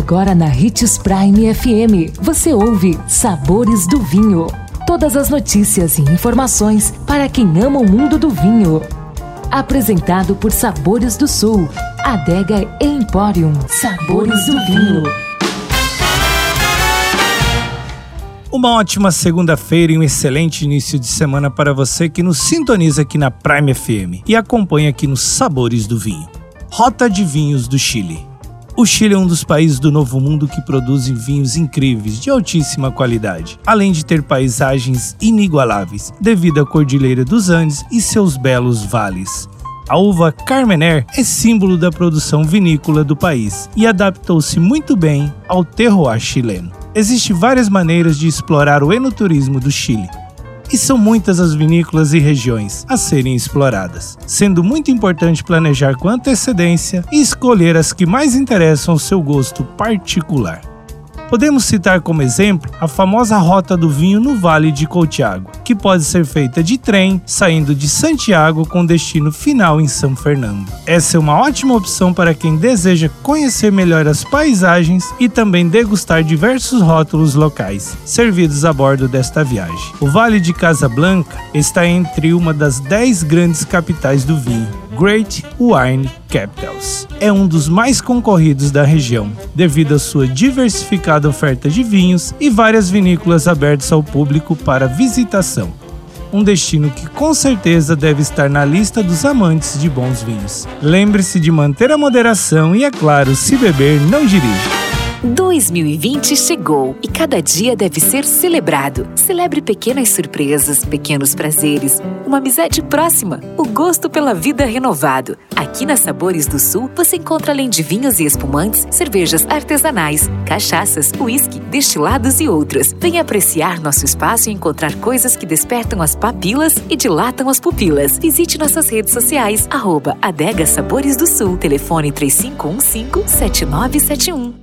Agora na Ritz Prime FM, você ouve Sabores do Vinho. Todas as notícias e informações para quem ama o mundo do vinho. Apresentado por Sabores do Sul, Adega Emporium. Sabores do Vinho. Uma ótima segunda-feira e um excelente início de semana para você que nos sintoniza aqui na Prime FM e acompanha aqui nos Sabores do Vinho. Rota de Vinhos do Chile. O Chile é um dos países do Novo Mundo que produzem vinhos incríveis, de altíssima qualidade, além de ter paisagens inigualáveis, devido à Cordilheira dos Andes e seus belos vales. A uva Carmener é símbolo da produção vinícola do país e adaptou-se muito bem ao terroir chileno. Existem várias maneiras de explorar o enoturismo do Chile, e são muitas as vinícolas e regiões a serem exploradas, sendo muito importante planejar com antecedência e escolher as que mais interessam ao seu gosto particular. Podemos citar como exemplo a famosa Rota do Vinho no Vale de Coutiago, que pode ser feita de trem saindo de Santiago com destino final em São Fernando. Essa é uma ótima opção para quem deseja conhecer melhor as paisagens e também degustar diversos rótulos locais servidos a bordo desta viagem. O Vale de Casablanca está entre uma das 10 grandes capitais do vinho, Great Wine Capitals. É um dos mais concorridos da região, devido à sua diversificada oferta de vinhos e várias vinícolas abertas ao público para visitação. Um destino que com certeza deve estar na lista dos amantes de bons vinhos. Lembre-se de manter a moderação e, é claro, se beber, não dirija. 2020 chegou e cada dia deve ser celebrado. Celebre pequenas surpresas, pequenos prazeres, uma amizade próxima, o gosto pela vida renovado. Aqui na Sabores do Sul você encontra além de vinhos e espumantes, cervejas artesanais, cachaças, uísque, destilados e outros. Venha apreciar nosso espaço e encontrar coisas que despertam as papilas e dilatam as pupilas. Visite nossas redes sociais, arroba Adega Sabores do Sul, telefone 3515 7971.